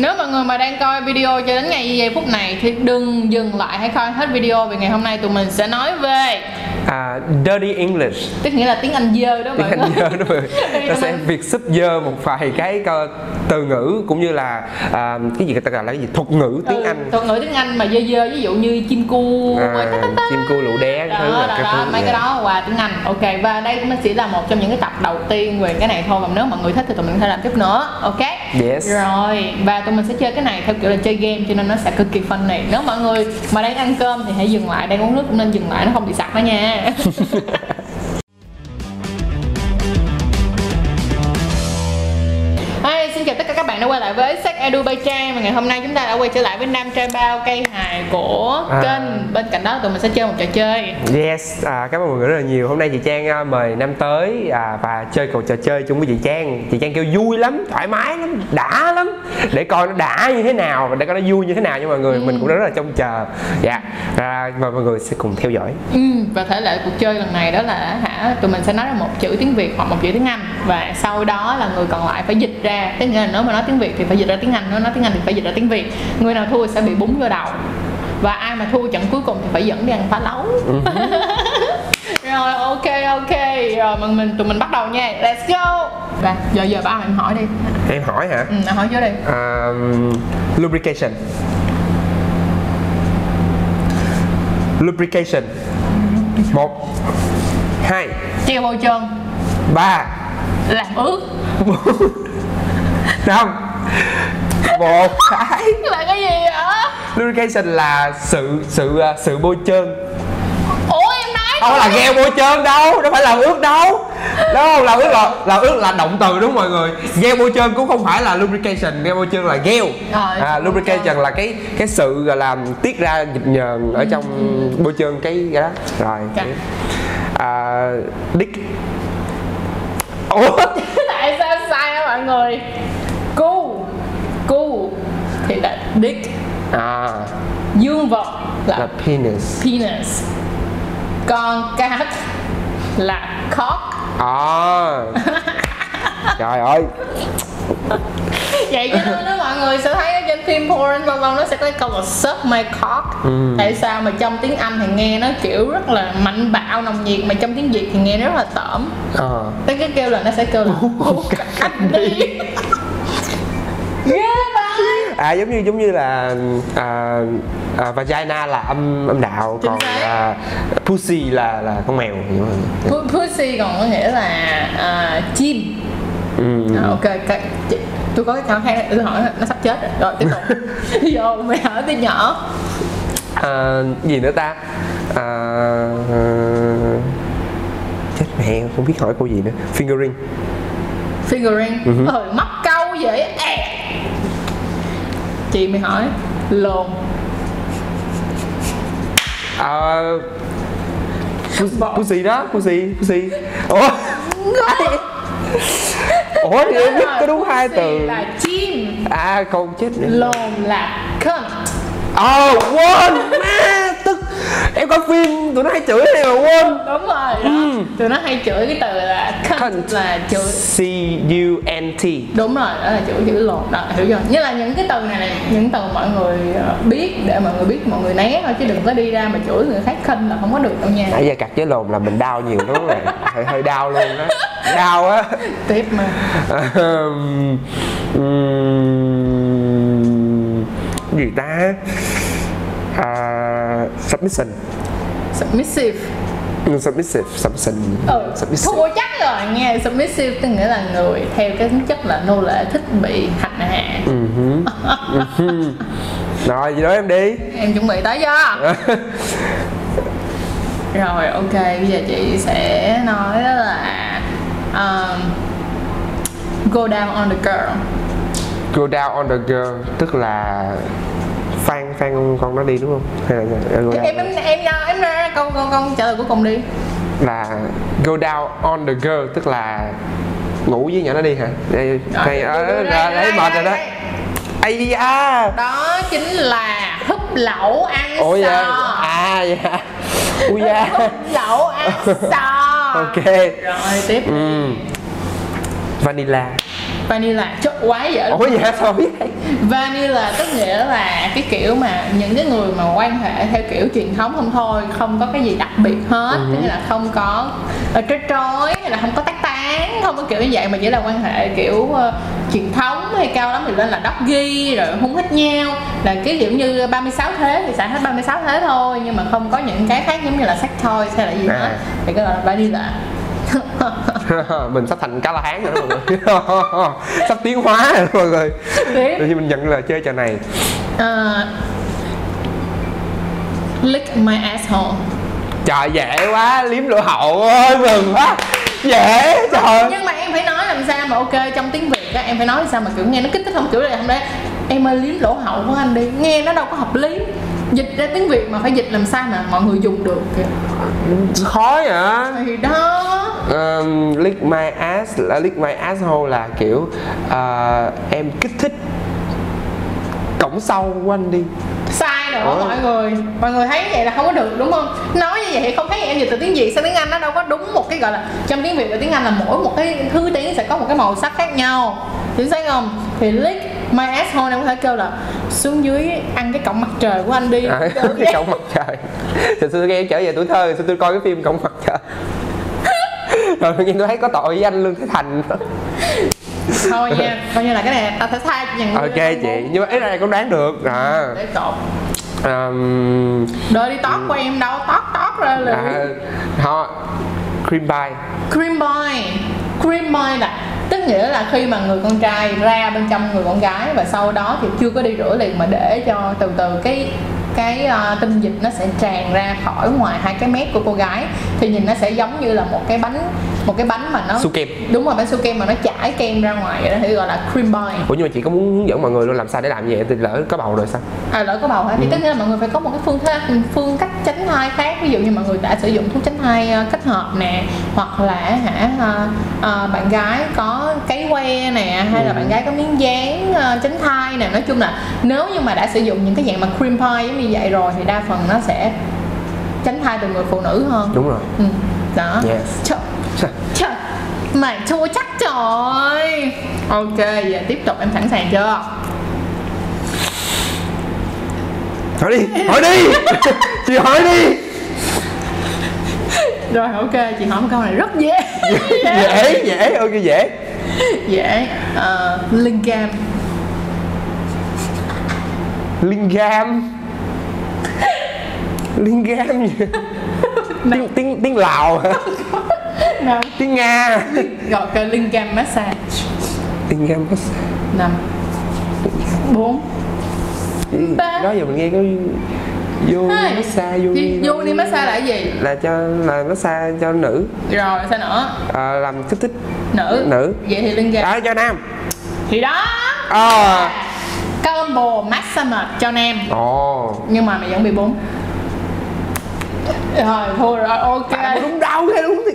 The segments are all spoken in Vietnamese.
Nếu mọi người mà đang coi video cho đến ngày giây phút này thì đừng dừng lại hãy coi hết video vì ngày hôm nay tụi mình sẽ nói về à, dirty English. Tức nghĩa là tiếng Anh dơ đó tiếng Anh dơ đó mọi người nó sẽ việc súp dơ một vài cái cơ- từ ngữ cũng như là à, cái gì người ta gọi là cái gì? Thuật ngữ tiếng ừ, Anh. thuật ngữ tiếng Anh mà dơ dơ ví dụ như chim cu à, chim cu lụ đé cái thứ đó, là đó, cái đó, thứ mấy cái đó qua tiếng Anh. Ok và đây cũng chỉ là một trong những cái tập đầu tiên về cái này thôi và nếu mọi người thích thì tụi mình thể làm tiếp nữa. Ok? Yes. rồi và tụi mình sẽ chơi cái này theo kiểu là chơi game cho nên nó sẽ cực kỳ fun này nếu mọi người mà đang ăn cơm thì hãy dừng lại đang uống nước cũng nên dừng lại nó không bị sặc đó nha Hi, xin chào tất cả các bạn đã quay lại với Sách Edu by Trang và ngày hôm nay chúng ta đã quay trở lại với Nam Trai Bao cây hài của À. kênh bên cạnh đó tụi mình sẽ chơi một trò chơi Yes, à, cảm ơn mọi người rất là nhiều. Hôm nay chị Trang à, mời Nam tới à, và chơi cầu trò chơi chung với chị Trang. Chị Trang kêu vui lắm, thoải mái lắm, đã lắm. Để coi nó đã như thế nào và để coi nó vui như thế nào nha mọi người. Mình cũng rất là trông chờ. Dạ, à, mời mọi người sẽ cùng theo dõi. ừ, và thể lệ cuộc chơi lần này đó là hả tụi mình sẽ nói ra một chữ tiếng Việt hoặc một chữ tiếng Anh và sau đó là người còn lại phải dịch ra tức là nếu mà nói tiếng Việt thì phải dịch ra tiếng Anh nếu nói tiếng Anh thì phải dịch ra tiếng Việt. Người nào thua sẽ bị búng vô đầu. Và ai mà thua trận cuối cùng thì phải dẫn đi ăn phá lấu. Rồi ok ok. Rồi mình, mình tụi mình bắt đầu nha. Let's go. Và giờ giờ ba em hỏi đi. Em hỏi hả? ừ, em hỏi trước đi. À, lubrication. Lubrication. Một, hai, treo bôi trơn. ba, làm ướt. Năm, một, hai. là cái gì vậy? Lubrication là sự sự à, sự bôi trơn. Ủa em nói không là gheo bôi trơn đâu đâu phải là ướt đâu. Đâu là ướt là là ướt là động từ đúng không mọi người? Gheo bôi trơn cũng không phải là lubrication gheo bôi trơn là gheo. Rồi, à, lubrication là cái cái sự là tiết ra dịch nhờn ở trong bôi trơn cái cái đó. Rồi. Dạ. à, dick ủa? Tại sao sai hả mọi người cu cu thì là dick à. Dương vật là, là penis. penis. Còn cát là cock. À. Trời ơi. Vậy cho nên đó mọi người sẽ thấy ở trên phim porn lâu lâu nó sẽ có câu là suck my cock. Ừ. tại sao mà trong tiếng anh thì nghe nó kiểu rất là mạnh bạo nồng nhiệt mà trong tiếng việt thì nghe rất là tởm. À. tới cái kêu là nó sẽ kêu là anh đi à giống như giống như là à, à, vagina là âm âm đạo Chính còn à, pussy là là con mèo? Pu- Pussy còn có nghĩa là à, chim. Ừ. à, ok cái, tôi có cái câu khác tôi hỏi nó sắp chết rồi. Rồi tiếp tục. Vô mày hỏi tôi nhỏ. À, gì nữa ta? À, chết mẹ không biết hỏi câu gì nữa. Fingering. Fingering. Hứ. ừ. mắc câu vậy chị mày hỏi lồn. À, pus- Bỏ. pussy đó pussy pussy ủa? Ủa thì em biết có đúng hai từ. là chim. À câu chết nữa lồn là cunt. Quên. Má. tức em coi phim tụi nó hay chửi này mà quên. Đúng rồi đó. Ừ. tụi nó hay chửi cái từ là cunt, Cunt. là chửi. C U N T. Đúng rồi đó là chữ chữ lồn đó hiểu chưa? Như là những cái từ này là những từ mọi người ờ, biết để mọi người biết mọi người né thôi chứ đừng có đi ra mà chửi người khác khinh là không có được đâu nha. Nãy giờ cặt với lồn là mình đau nhiều lắm rồi. Hơi hơi đau luôn đó. Đau á. Tiếp mà. Ừm, gì ta? À, submission submissive. Submissive submission ừ, submissive. thua chắc rồi nghe submissive tức nghĩa là người theo cái tính chất là nô lệ thích bị hành hạ. Ừ ừ rồi gì đó em đi. Em chuẩn bị tới chưa? Rồi ok bây giờ chị sẽ nói đó là um, go down on the girl. Go down on the girl tức là phan phan con con nó đi đúng không? Hay là go down em em em ra em ra câu con con trả lời cuối cùng đi. Là go down on the girl tức là ngủ với nhỏ nó đi hả? Đây Đây, đấy mệt rồi đó. ây da! Đó chính là húp lẩu ăn ủa dạ sò. À dạ ui da! Húp lẩu ăn sò. Ok. Rồi tiếp. Ừ. Vanilla vanilla. Chốt quá dễ ủa dạ sao biết? Vanilla tức nghĩa là cái kiểu mà những cái người mà quan hệ theo kiểu truyền thống không thôi không có cái gì đặc biệt hết. Ừ. tức là không có uh, trối trối hay là không có tác tán không có kiểu như vậy mà chỉ là quan hệ kiểu ờ, truyền thống hay cao lắm thì lên là đắp ghi rồi hung hít nhau. Là cái kiểu như 36 thế thì xài hết 36 thế thôi nhưng mà không có những cái khác giống như là sex toys hay là gì À. hết. Thì cái gọi là vanilla mình sắp thành cá la hán rồi đó mọi người. Sắp tiến hóa rồi đó mọi người. Thì mình nhận là chơi trò này. Ờ, lick my asshole. Trời dễ quá liếm lỗ hậu ơi mừng quá. Dễ trời. Nhưng mà em phải nói làm sao mà ok trong tiếng việt á em phải nói sao mà kiểu nghe nó kích thích không? Kiểu này không đấy em ơi liếm lỗ hậu của anh đi. Nghe nó đâu có hợp lý dịch ra tiếng việt mà phải dịch làm sao mà mọi người dùng được kìa. Khó vậy? Thì đó. Um, lick my ass là lick my asshole là kiểu ờ, em kích thích cổng sau của anh đi. Sai rồi mọi người. Mọi người thấy vậy là không có được đúng không? Nói như vậy thì không thấy em dịch từ tiếng việt sang tiếng anh nó đâu có đúng một cái gọi là trong tiếng việt và tiếng anh là mỗi một cái thứ tiếng sẽ có một cái màu sắc khác nhau. Chính xác không? Thì lick my asshole em có thể kêu là xuống dưới ăn cái cọng mặt trời của anh đi. À, cái cổng mặt trời. Hồi xưa nghe trở về tuổi thơ xưa tôi coi cái phim cổng mặt trời? Rồi tự nhiên tôi thấy có tội với anh lương thế thành. Thôi nha coi như là cái này ta sẽ cho những ok chị nhưng mà cái này cũng đoán được à. Để cột um, đợi đi tót của em đâu tót tót ra liền. À, họ cream pie. Cream boy cream boy là tức nghĩa là khi mà người con trai ra bên trong người con gái và sau đó thì chưa có đi rửa liền mà để cho từ từ cái cái uh, tinh dịch nó sẽ tràn ra khỏi ngoài hai cái mép của cô gái thì nhìn nó sẽ giống như là một cái bánh một cái bánh mà nó su kem. Đúng rồi bánh su kem mà nó chảy kem ra ngoài vậy đó thì gọi là cream boy ủa nhưng mà chị có muốn hướng dẫn mọi người luôn làm sao để làm như vậy? Thì lỡ có bầu rồi sao? À lỡ có bầu hả? Thì Ừ. tất nhiên là mọi người phải có một cái phương thế, phương cách tránh thai khác. Ví dụ như mọi người đã sử dụng thuốc tránh thai ờ, kết hợp nè hoặc là hả ờ, ờ, bạn gái có cái que nè hay là Ừ. bạn gái có miếng dán ờ, tránh thai nè. Nói chung là nếu như mà đã sử dụng những cái dạng mà cream pie giống như vậy rồi thì đa phần nó sẽ tránh thai từ người phụ nữ hơn. Đúng rồi. Ừ. đó. Yes. Trời, trời mày thua chắc trời. Ok giờ tiếp tục em sẵn sàng chưa? Hỏi đi hỏi đi. Chị hỏi đi. Rồi ok chị hỏi một câu này rất dễ. Dễ dễ ok dễ. Dễ uh, lingam lingam lingam gì? Tiếng tiếng tiếng lào hả năm tiếng nga. Gọi cái lingam massage. Lingam massage. Năm. Bốn. Ba. đó giờ mình nghe có vô hai. massage vô vô đi massage là cái gì? Là cho là massage cho nữ. Rồi sao nữa à, làm kích thích nữ. Nữ. Vậy thì lingam à, cho nam. Thì đó. À. combo massage cho nam. Ồ. Nhưng mà mày vẫn bị bốn. Rồi thua rồi ok à, đúng đâu thế đúng thì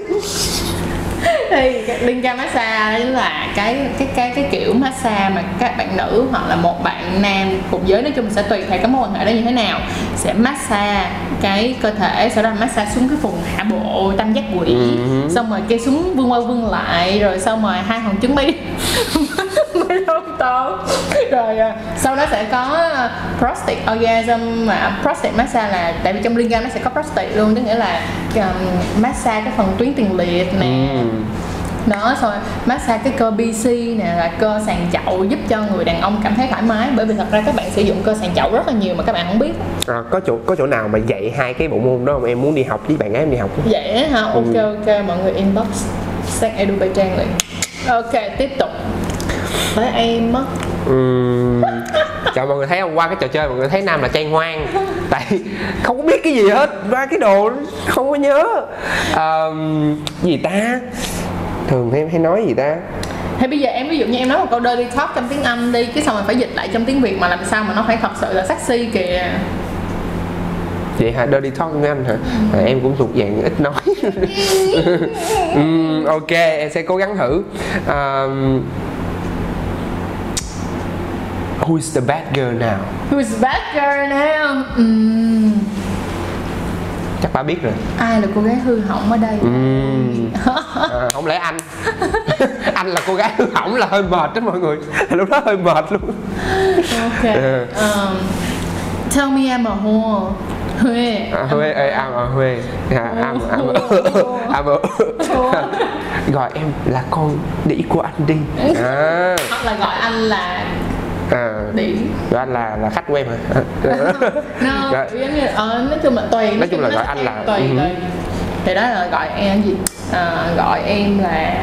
thì cái Linka massage là cái cái cái cái kiểu massage mà các bạn nữ hoặc là một bạn nam cùng giới nói chung sẽ tùy theo cái mối quan hệ đó như thế nào sẽ massage cái cơ thể sau đó là massage xuống cái vùng hạ bộ tam giác quỷ. Ừ. xong rồi cái xuống vương qua vương lại rồi xong rồi hai hòn trứng mi mới không tốt. Rồi à, sau đó sẽ có à, prostate orgasm. Mà prostate massage là tại vì trong Linka nó sẽ có prostate luôn tức nghĩa là um, massage cái phần tuyến tiền liệt nè. Ừ. đó rồi massage cái cơ BC nè là cơ sàn chậu giúp cho người đàn ông cảm thấy thoải mái. Bởi vì thật ra các bạn sử dụng cơ sàn chậu rất là nhiều mà các bạn không biết. À, có chỗ có chỗ nào mà dạy hai cái bộ môn đó không? Em muốn đi học với bạn gái em đi học á. Hả? Ok Ừ. ok mọi người inbox sex edu trang liền ok tiếp tục tới em á. Trời mọi người thấy không? Qua cái trò chơi mọi người thấy nam là trai ngoan tại không có biết cái gì hết. Qua cái đồ không có nhớ. Ờm, gì ta? Thường em hay nói gì ta? Thế bây giờ em ví dụ như em nói một câu dirty talk trong tiếng Anh đi Cái xong rồi phải dịch lại trong tiếng Việt mà làm sao mà nó phải thật sự là sexy kìa. Vậy hả? Dirty talk với anh hả? À, em cũng thuộc dạng ít nói. Ừm, ok em sẽ cố gắng thử. Ờm, who's the bad girl now? Who's bad girl now? Ừm, chắc bà biết rồi. Ai là cô gái hư hỏng ở đây? Ừm. à, không lẽ anh? Anh là cô gái hư hỏng là hơi mệt đó mọi người. Lúc đó hơi mệt luôn. Ok. Ừ. um, tell me I'm a whore. Huê. À, Huê ơi am ở Huê. À, am am am gọi em là con đĩ của anh đi. À, hoặc là gọi anh là à. đĩ gọi anh là là khách của em hả? No, giống như ờ, nói chung là tùy Nói chung là gọi anh là- tùy ừ. tùy. Thì đó là gọi em gì? À, gọi em là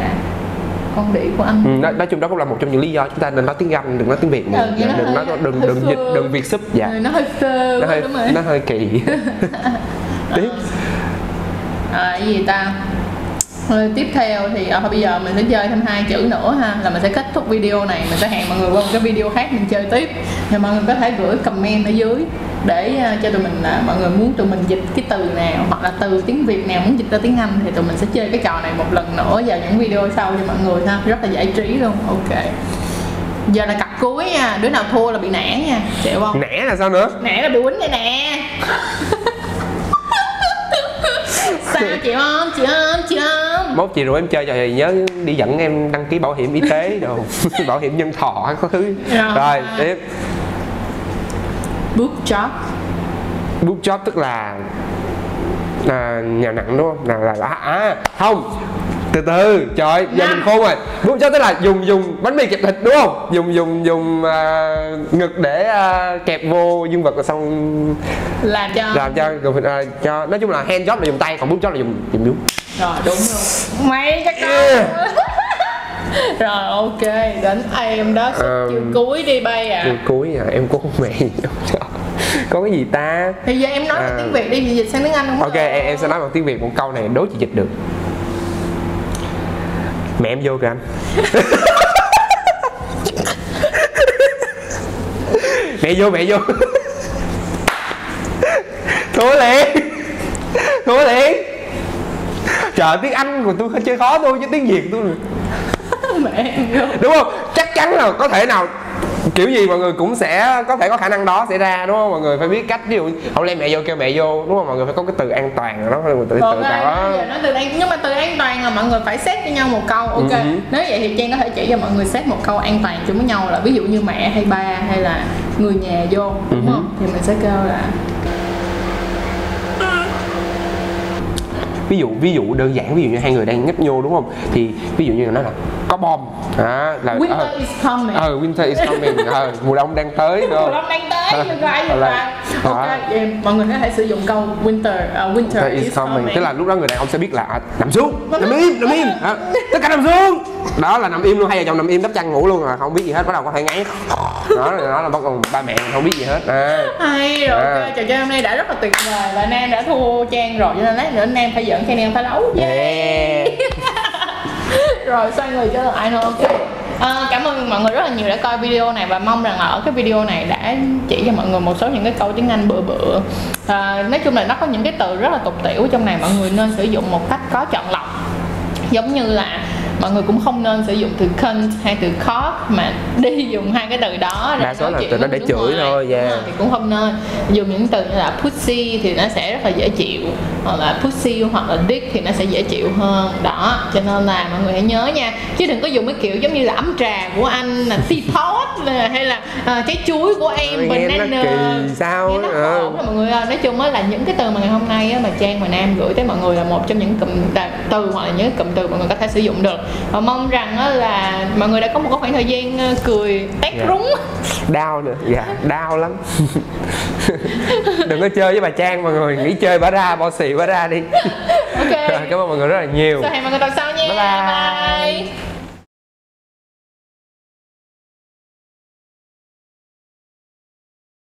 con đĩ của anh. Ừ, nói, nói chung đó cũng là một trong những lý do chúng ta nên nói tiếng Anh đừng nói tiếng Việt nữa. Ừ, đừng nói đừng đừng dịch đừng Việt sub dạ. Ừ, nó hơi sơ nó hơi rồi. nó hơi kỳ. Tiếp. À, gì ta Rồi tiếp theo thì à, bây giờ mình sẽ chơi thêm hai chữ nữa ha. Là mình sẽ kết thúc video này mình sẽ hẹn mọi người qua một cái video khác mình chơi tiếp. Thì mọi người có thể gửi comment ở dưới để à, cho tụi mình à, mọi người muốn tụi mình dịch cái từ nào hoặc là từ tiếng Việt nào muốn dịch ra tiếng Anh thì tụi mình sẽ chơi cái trò này một lần nữa vào những video sau cho mọi người ha. Rất là giải trí luôn. Ok. Giờ là cặp cuối nha. Đứa nào thua là bị nản nha. Chịu không? Nẻ là sao nữa? Nãy là bị quýnh đây nè. Sao chịu không? Chịu không? Chịu không mốt chị rủ em chơi trò thì nhớ đi dẫn em đăng ký bảo hiểm y tế đồ bảo hiểm nhân thọ có thứ. Rồi. rồi tiếp. Book job. Book job tức là à, nhà nặng đúng không? Là là à, à không từ từ trời ơi, giờ Năm. mình khôn rồi. Book job tức là dùng dùng bánh mì kẹp thịt đúng không? Dùng dùng dùng à, ngực để à, kẹp vô dương vật rồi xong. Làm cho. Làm cho người à, cho nói chung là hand job là dùng tay còn book job là dùng dùng bướu rồi đúng luôn. Mày chắc Yeah. rồi ok đến em đó. Chiều cuối đi bay à. Từ cuối à, em cũng không mẹ có cái gì ta? Thì giờ em nói À. bằng tiếng việt đi dịch sang tiếng anh không ok em, em sẽ nói bằng tiếng việt một câu này đố chị dịch được mẹ em vô kìa anh. Mẹ vô mẹ vô. Thua liền thua liền trời tiếng anh của tôi chơi khó thôi chứ tiếng việt tôi mẹ em vô. Đúng không? Chắc chắn là có thể nào kiểu gì mọi người cũng sẽ có thể có khả năng đó xảy ra đúng không? Mọi người phải biết cách ví dụ không lẽ mẹ vô kêu mẹ vô. Đúng không? Mọi người phải có cái từ an toàn đó mọi người tự tự tạo đó. giờ nói từ an nhưng mà từ an toàn là mọi người phải xét cho nhau một câu ok. Ừ. nếu vậy thì trang có thể chỉ cho mọi người xét một câu an toàn chung với nhau là ví dụ như mẹ hay ba hay là người nhà vô đúng Ừ. không? Thì mình sẽ kêu là ví dụ ví dụ đơn giản ví dụ như hai người đang nhấp nhô đúng không? Thì ví dụ như là nói là có bom. À, là winter ờ, is coming. Ờ, winter is coming. Ờ, mùa đông đang tới đúng mùa đông đang tới như vậy như vậy? Ok vậy mọi người có thể sử dụng câu winter uh, winter Winter is is coming. coming. Tức là lúc đó người đàn ông sẽ biết là à, nằm xuống nằm im nằm im. À, tất cả nằm xuống đó là nằm im luôn hai vợ chồng nằm im đắp chăn ngủ luôn là không biết gì hết bắt đầu có thể ngáy đó là đó là bắt đầu ba mẹ không biết gì hết à. hay rồi À. ok trò chơi hôm nay đã rất là tuyệt vời và nam đã thua trang rồi cho nên lát nữa nam phải dẫn cho nam phải đấu yeah. Yeah. rồi xoay người cho lại thôi ok À, cảm ơn mọi người rất là nhiều đã coi video này và mong rằng là ở cái video này đã chỉ cho mọi người một số những cái câu tiếng Anh bựa bựa à, nói chung là nó có những cái từ rất là tục tiểu trong này mọi người nên sử dụng một cách có chọn lọc giống như là mọi người cũng không nên sử dụng từ cunt hay từ cock mà đi dùng hai cái từ đó Đa số là từ đó để chửi ngoài. thôi, yeah. Rồi, thì cũng không nên dùng những từ như là pussy thì nó sẽ rất là dễ chịu hoặc là pussy hoặc là dick thì nó sẽ dễ chịu hơn đó cho nên là mọi người hãy nhớ nha chứ đừng có dùng cái kiểu giống như là ấm trà của anh là teapot nè, hay là à, trái chuối của em banana kỳ sao Nghe nó đâu mọi người ơi. nói chung á là những cái từ mà ngày hôm nay á, mà trang và nam gửi tới mọi người là một trong những cụm từ hoặc là những cụm từ mọi người có thể sử dụng được và mong rằng là mọi người đã có một khoảng thời gian ờ, cười tét Dạ. rúng. Đau nữa. Dạ đau lắm. Đừng có chơi với bà trang mọi người. Nghỉ chơi bà ra bỏ xì bà ra đi. Ok. Cảm ơn mọi người rất là nhiều. Rồi hẹn mọi người tập sau nha. Bye bye. bye.